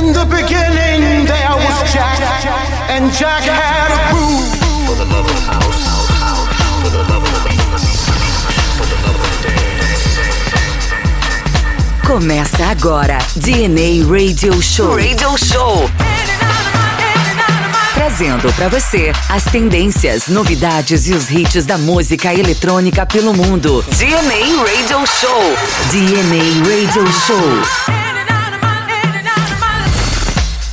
In the beginning, there was Jack, and Jack had a groove. For the love of house, for the love of the for the love of dance. Começa agora DNA Radio Show. Radio Show. Trazendo para você as tendências, novidades e os hits da música eletrônica pelo mundo. DNA Radio Show. DNA Radio Show.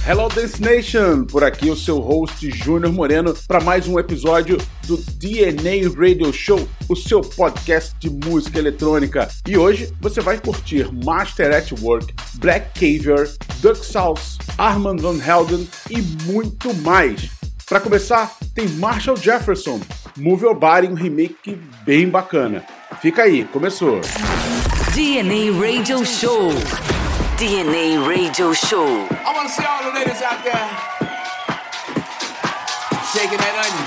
Hello Dance Nation, por aqui o seu host Júnior Moreno para mais um episódio do DNA Radio Show, o seu podcast de música eletrônica. E hoje você vai curtir Master at Work, Black Caviar, Duck Sauce, Armand Van Helden e muito mais. Para começar, tem Marshall Jefferson, Move Your Body, um remake bem bacana. Fica aí, começou. DNA Radio Show. DNA Radio Show. I want to see all the ladies out there shaking that onion.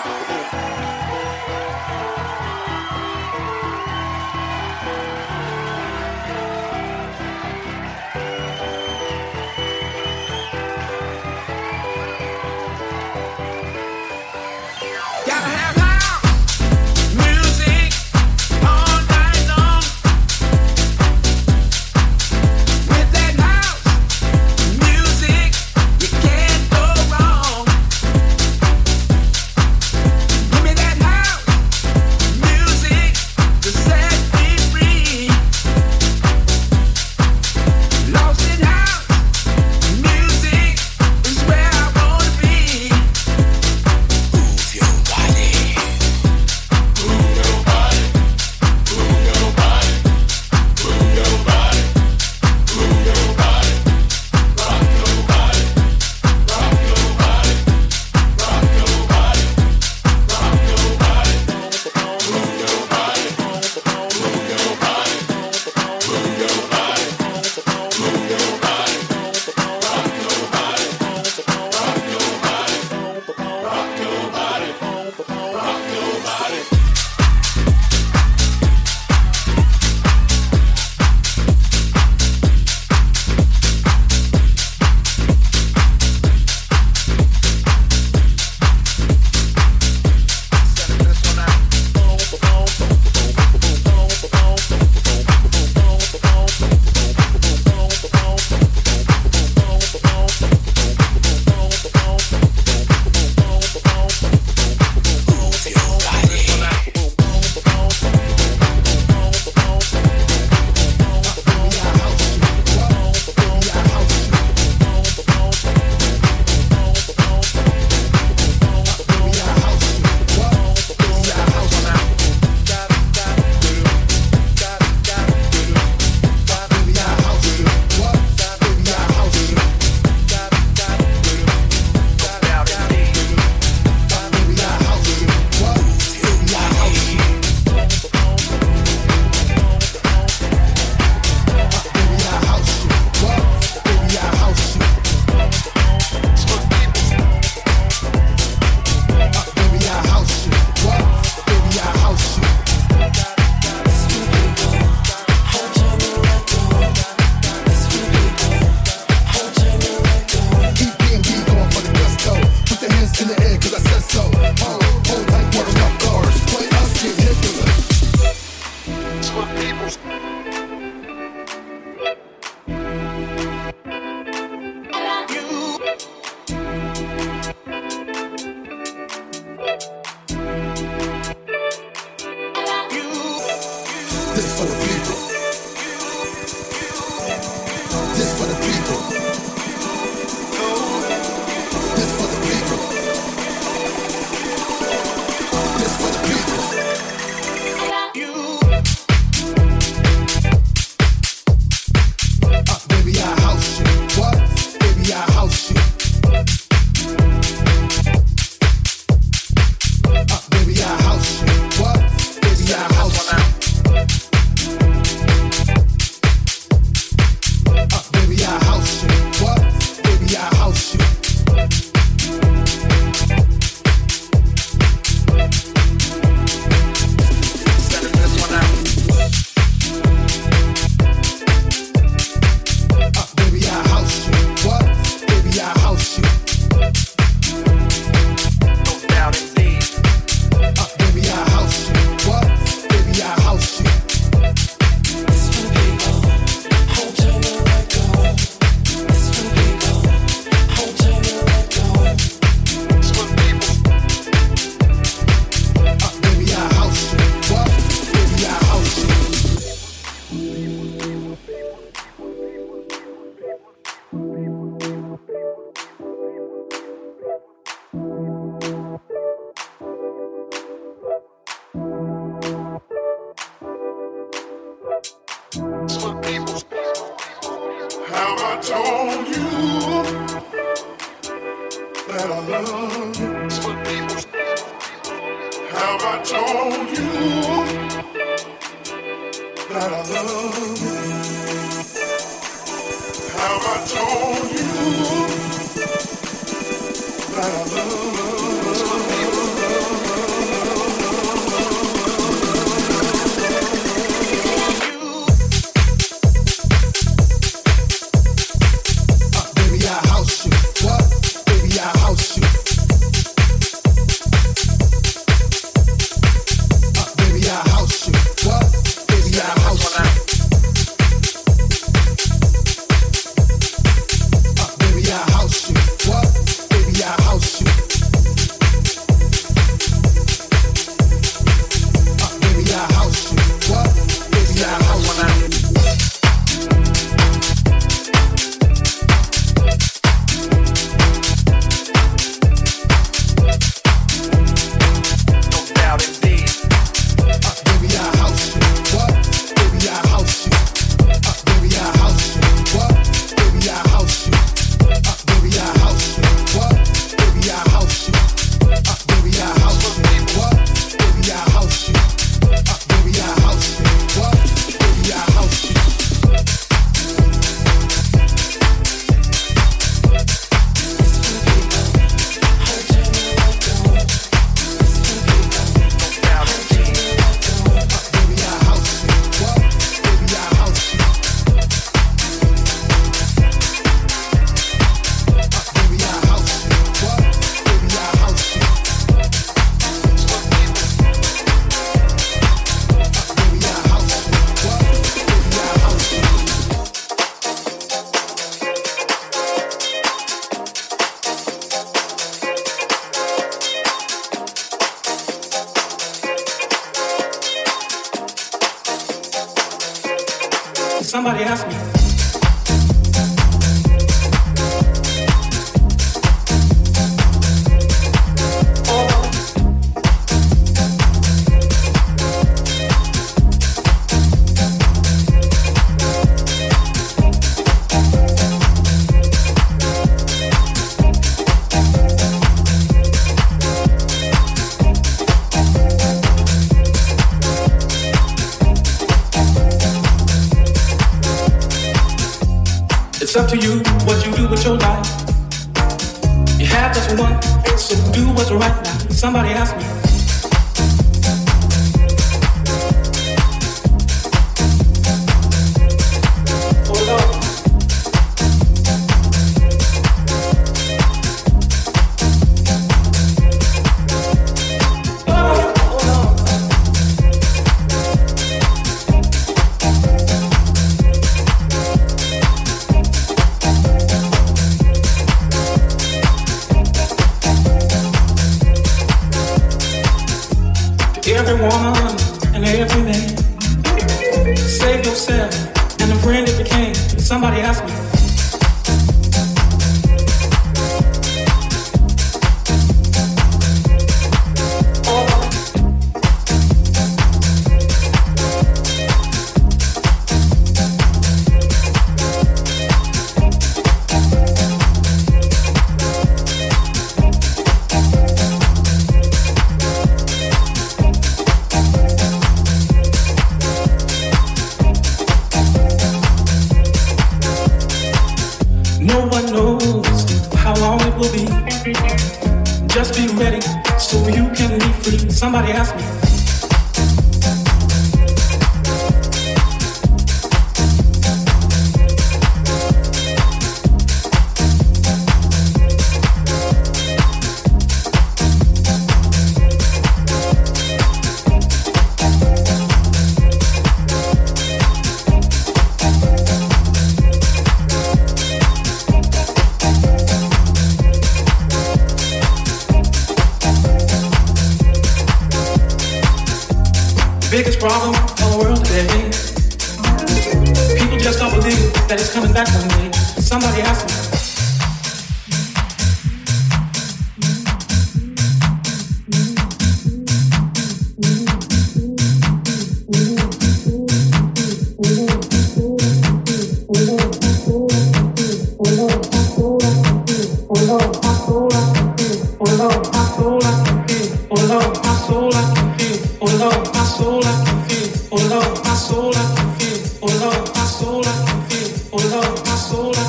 sola.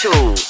Show.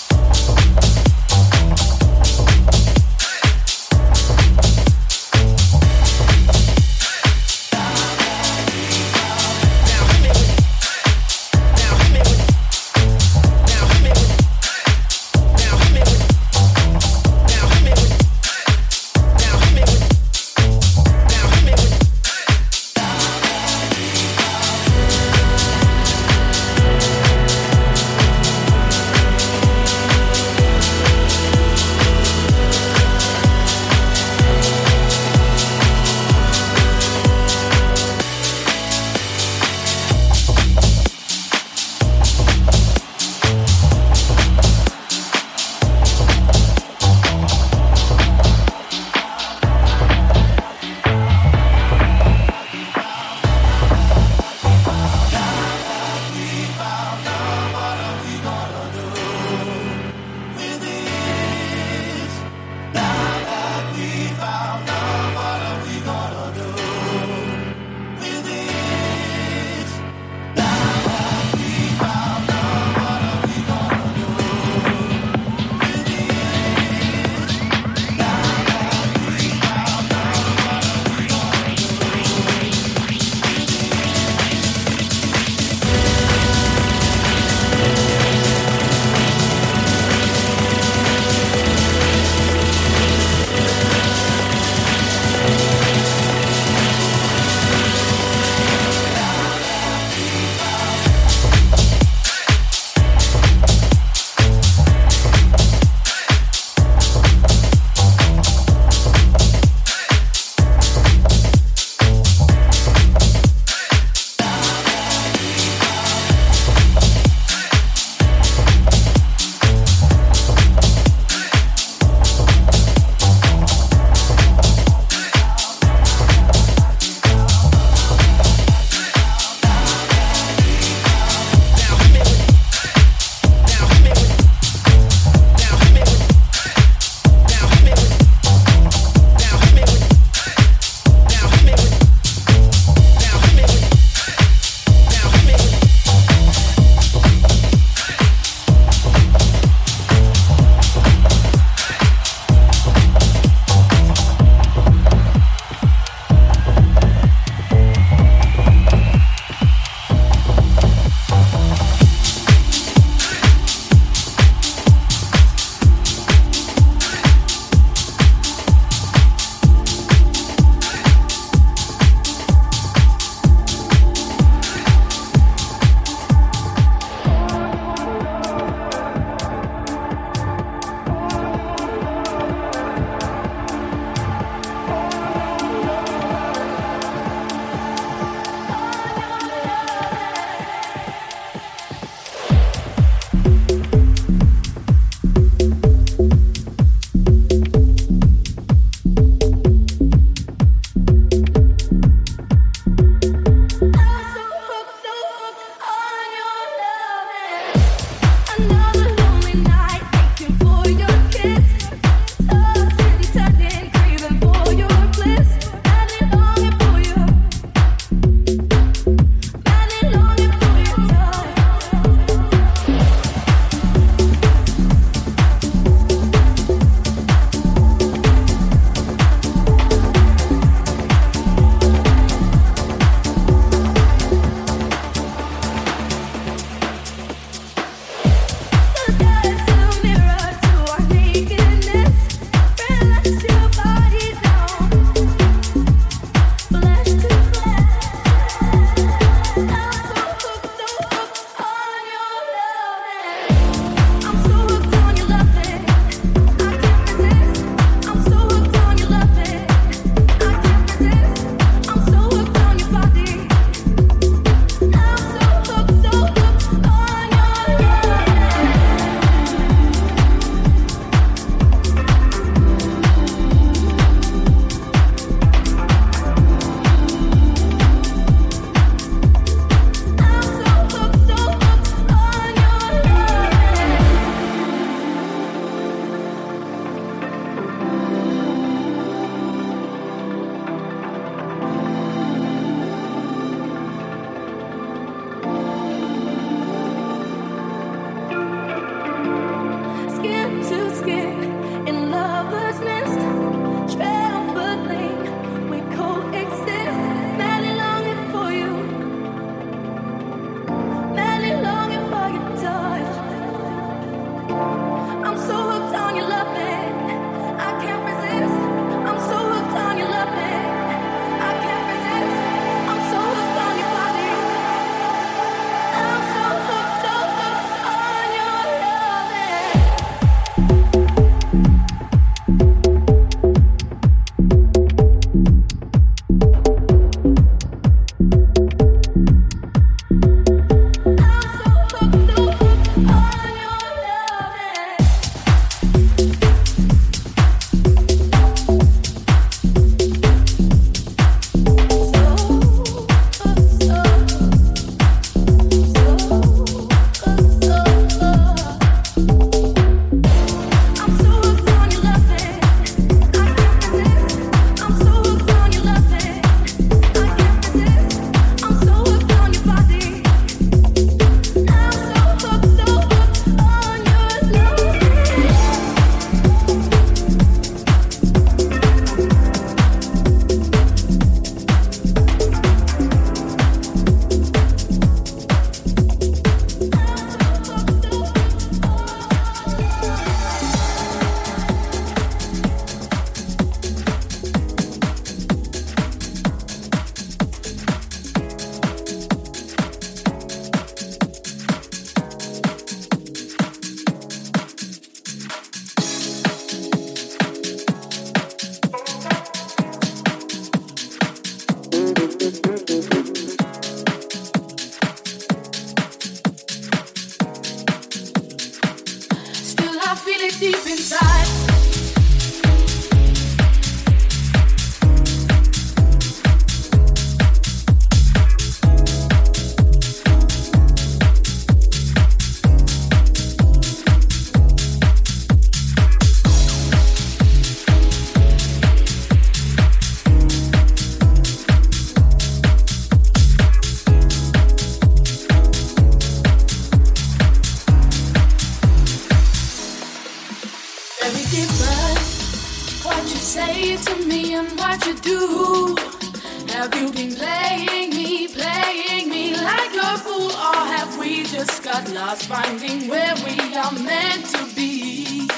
at last finding where we are meant to be.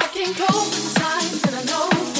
I can cope with times and I know.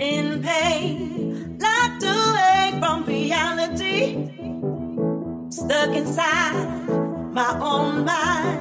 in pain, locked away from reality, stuck inside my own mind.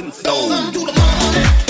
been money.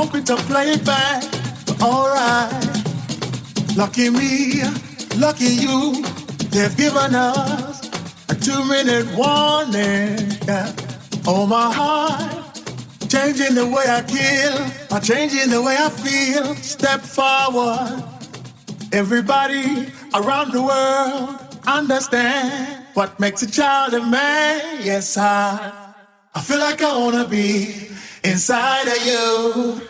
Hoping to play it back, but alright. Lucky me, lucky you, they've given us a two minute warning. Yeah. Oh my heart, changing the way I kill, or changing the way I feel. Step forward. Everybody around the world understand what makes a child a man. Yes, I, I feel like I wanna be inside of you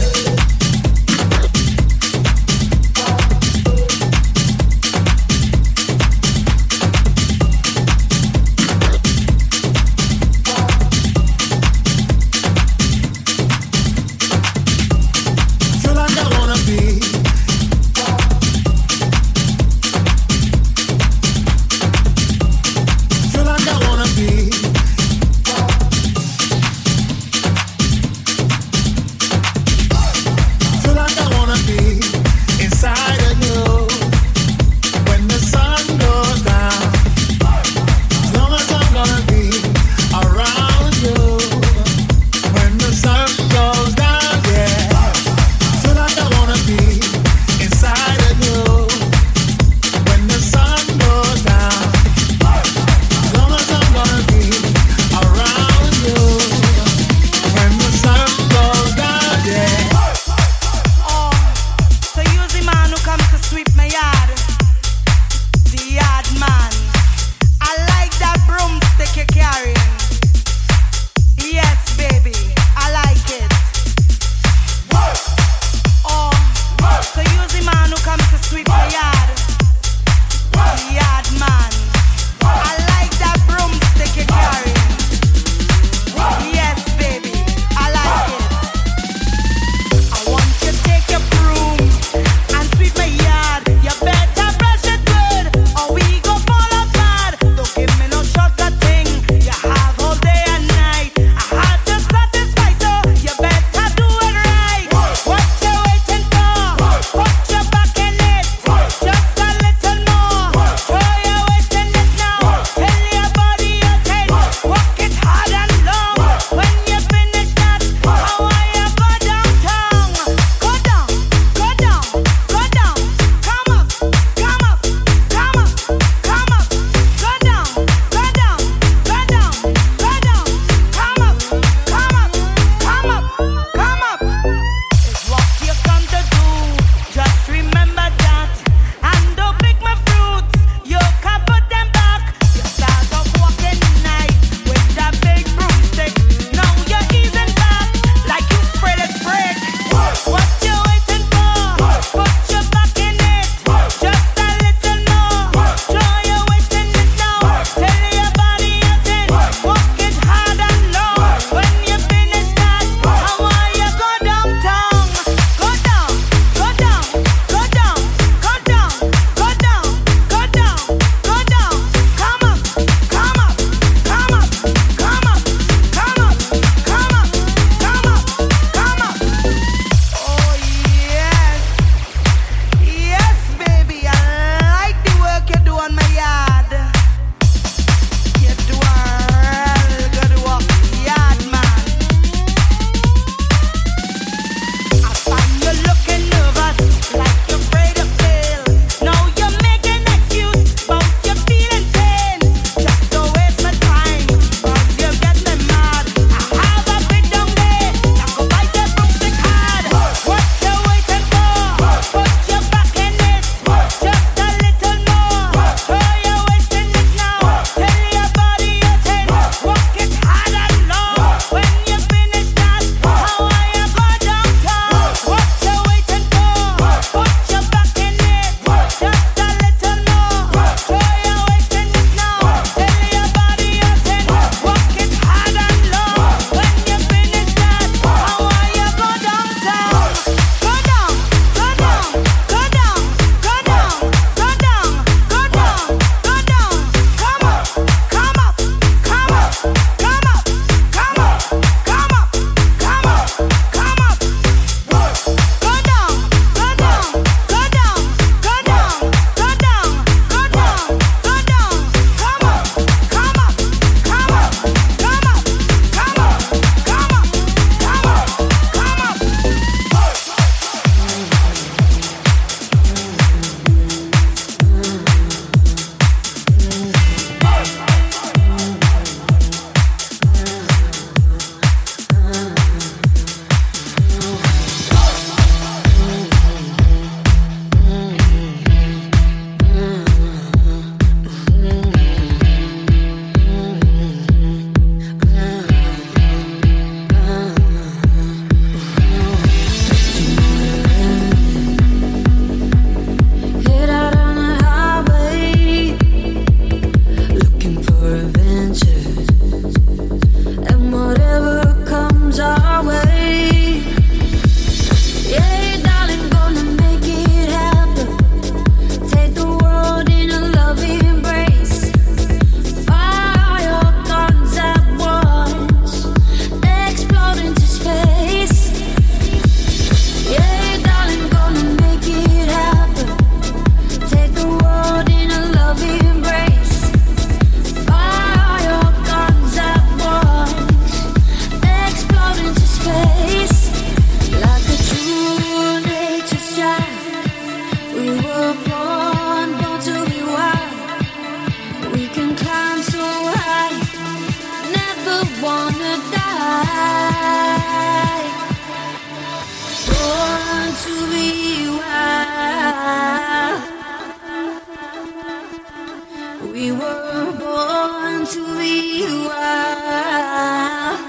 Be wild.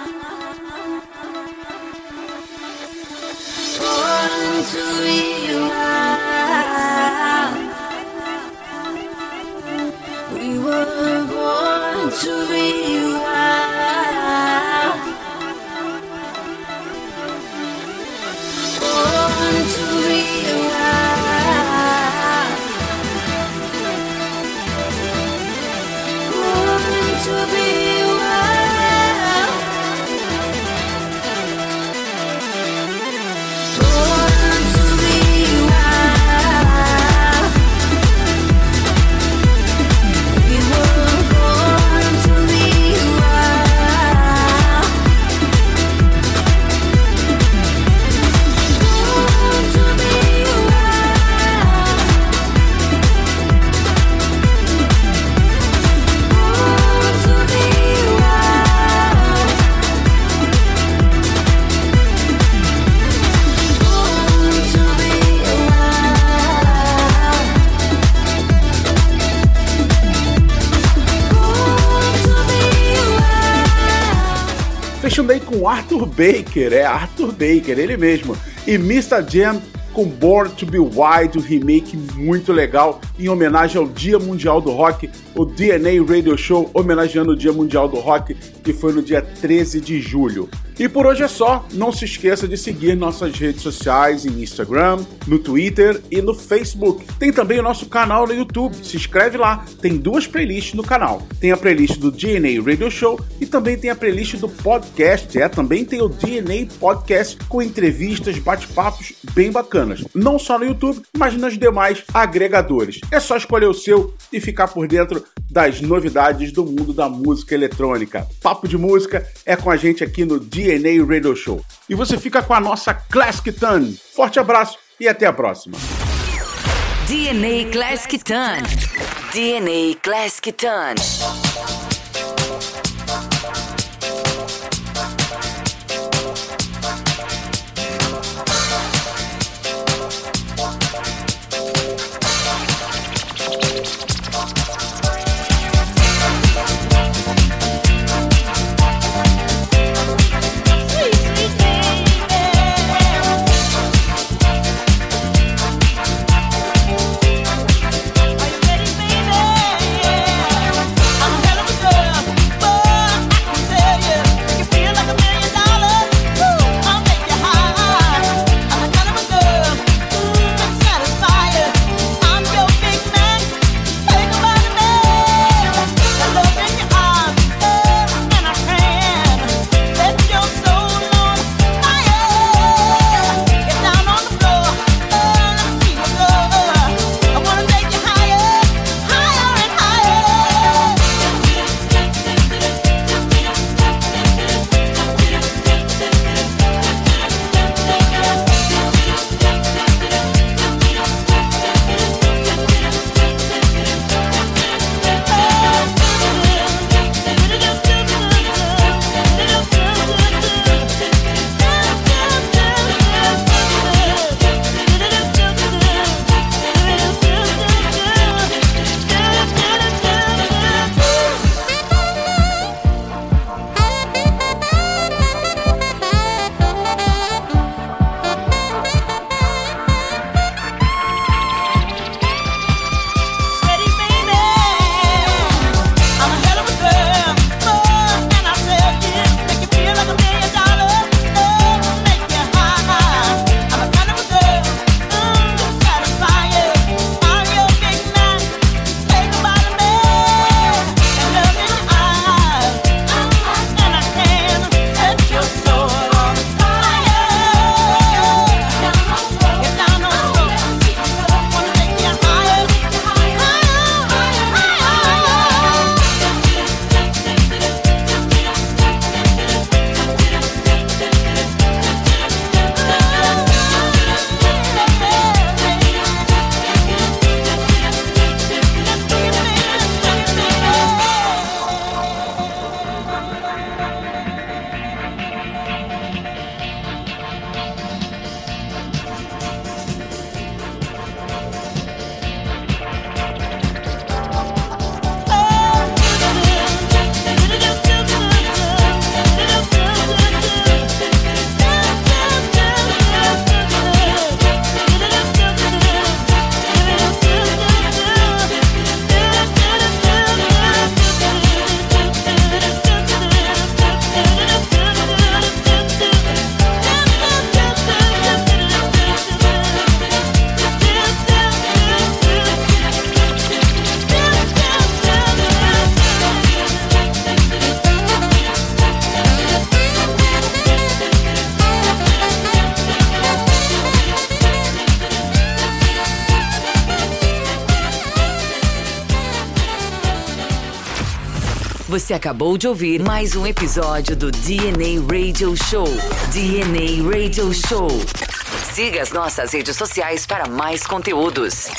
Born to be wild. We were born to be Arthur Baker, é Arthur Baker, ele mesmo. E Mr. Jam com Born to Be Wild, um remake muito legal, em homenagem ao Dia Mundial do Rock, o DNA Radio Show, homenageando o Dia Mundial do Rock, que foi no dia 13 de julho. E por hoje é só, não se esqueça de seguir nossas redes sociais em Instagram, no Twitter e no Facebook. Tem também o nosso canal no YouTube, se inscreve lá, tem duas playlists no canal. Tem a playlist do DNA Radio Show e também tem a playlist do podcast, é, também tem o DNA Podcast com entrevistas, bate-papos bem bacanas, não só no YouTube, mas nos demais agregadores. É só escolher o seu e ficar por dentro das novidades do mundo da música eletrônica. Papo de música é com a gente aqui no DNA Radio Show. E você fica com a nossa Classic Ton. Forte abraço e até a próxima. DNA Classic Ton. DNA Classic Ton. Você acabou de ouvir mais um episódio do DNA Radio Show. DNA Radio Show. Siga as nossas redes sociais para mais conteúdos.